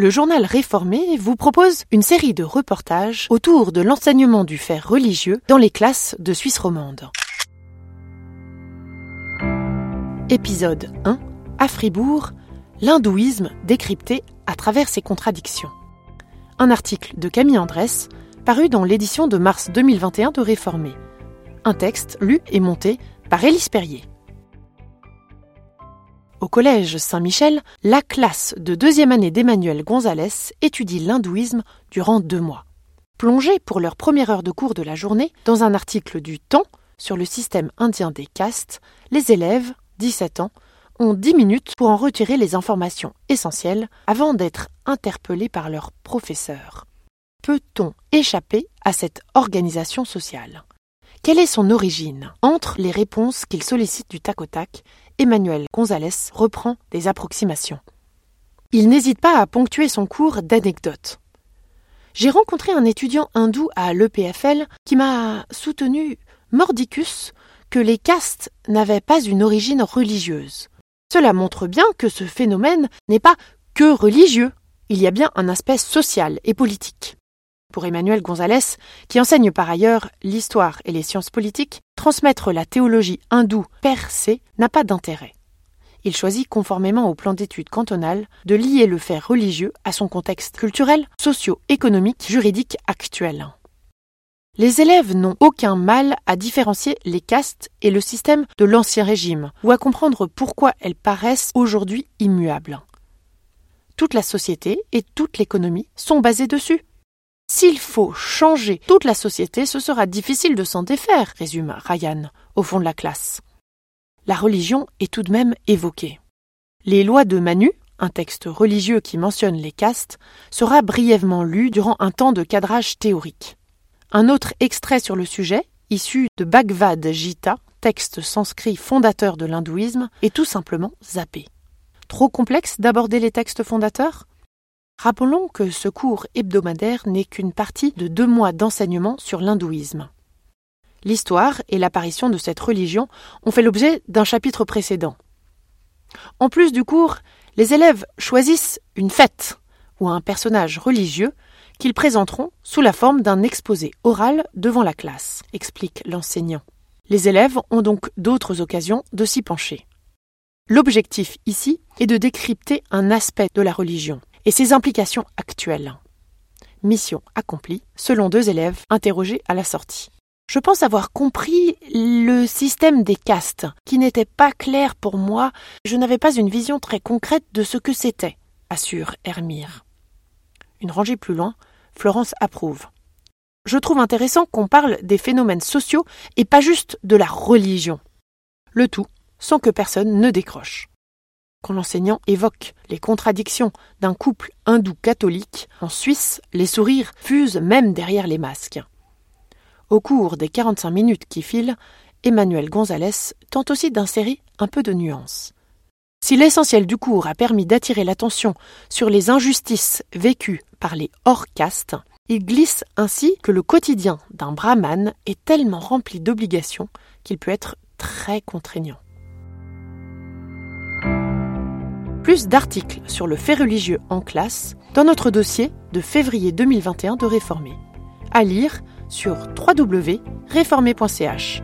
le journal Réformé vous propose une série de reportages autour de l'enseignement du fait religieux dans les classes de Suisse romande. Épisode 1 À Fribourg, l'hindouisme décrypté à travers ses contradictions. Un article de Camille Andrès paru dans l'édition de mars 2021 de Réformé. Un texte lu et monté par Élise Perrier. Au collège Saint-Michel, la classe de deuxième année d'Emmanuel Gonzalez étudie l'hindouisme durant deux mois. Plongés pour leur première heure de cours de la journée dans un article du Temps sur le système indien des castes, les élèves, 17 ans, ont 10 minutes pour en retirer les informations essentielles avant d'être interpellés par leur professeur. Peut-on échapper à cette organisation sociale? Quelle est son origine? Entre les réponses qu'il sollicite du tac au tac Emmanuel Gonzalez reprend des approximations. Il n'hésite pas à ponctuer son cours d'anecdotes. J'ai rencontré un étudiant hindou à l'EPFL qui m'a soutenu mordicus que les castes n'avaient pas une origine religieuse. Cela montre bien que ce phénomène n'est pas que religieux, il y a bien un aspect social et politique. Pour Emmanuel Gonzalez, qui enseigne par ailleurs l'histoire et les sciences politiques, transmettre la théologie hindoue per se n'a pas d'intérêt. Il choisit, conformément au plan d'études cantonal, de lier le fait religieux à son contexte culturel, socio-économique, juridique actuel. Les élèves n'ont aucun mal à différencier les castes et le système de l'Ancien Régime, ou à comprendre pourquoi elles paraissent aujourd'hui immuables. Toute la société et toute l'économie sont basées dessus. S'il faut changer toute la société, ce sera difficile de s'en défaire, résume Ryan, au fond de la classe. La religion est tout de même évoquée. Les lois de Manu, un texte religieux qui mentionne les castes, sera brièvement lu durant un temps de cadrage théorique. Un autre extrait sur le sujet, issu de Bhagavad Gita, texte sanskrit fondateur de l'hindouisme, est tout simplement zappé. Trop complexe d'aborder les textes fondateurs? Rappelons que ce cours hebdomadaire n'est qu'une partie de deux mois d'enseignement sur l'hindouisme. L'histoire et l'apparition de cette religion ont fait l'objet d'un chapitre précédent. En plus du cours, les élèves choisissent une fête ou un personnage religieux qu'ils présenteront sous la forme d'un exposé oral devant la classe, explique l'enseignant. Les élèves ont donc d'autres occasions de s'y pencher. L'objectif ici est de décrypter un aspect de la religion, et ses implications actuelles. Mission accomplie, selon deux élèves interrogés à la sortie. Je pense avoir compris le système des castes, qui n'était pas clair pour moi. Je n'avais pas une vision très concrète de ce que c'était, assure Hermire. Une rangée plus loin, Florence approuve. Je trouve intéressant qu'on parle des phénomènes sociaux et pas juste de la religion. Le tout sans que personne ne décroche. Quand l'enseignant évoque les contradictions d'un couple hindou-catholique, en Suisse, les sourires fusent même derrière les masques. Au cours des 45 minutes qui filent, Emmanuel Gonzalez tente aussi d'insérer un peu de nuance. Si l'essentiel du cours a permis d'attirer l'attention sur les injustices vécues par les hors-castes, il glisse ainsi que le quotidien d'un brahman est tellement rempli d'obligations qu'il peut être très contraignant. Plus d'articles sur le fait religieux en classe dans notre dossier de février 2021 de Réformer. À lire sur www.réformer.ch.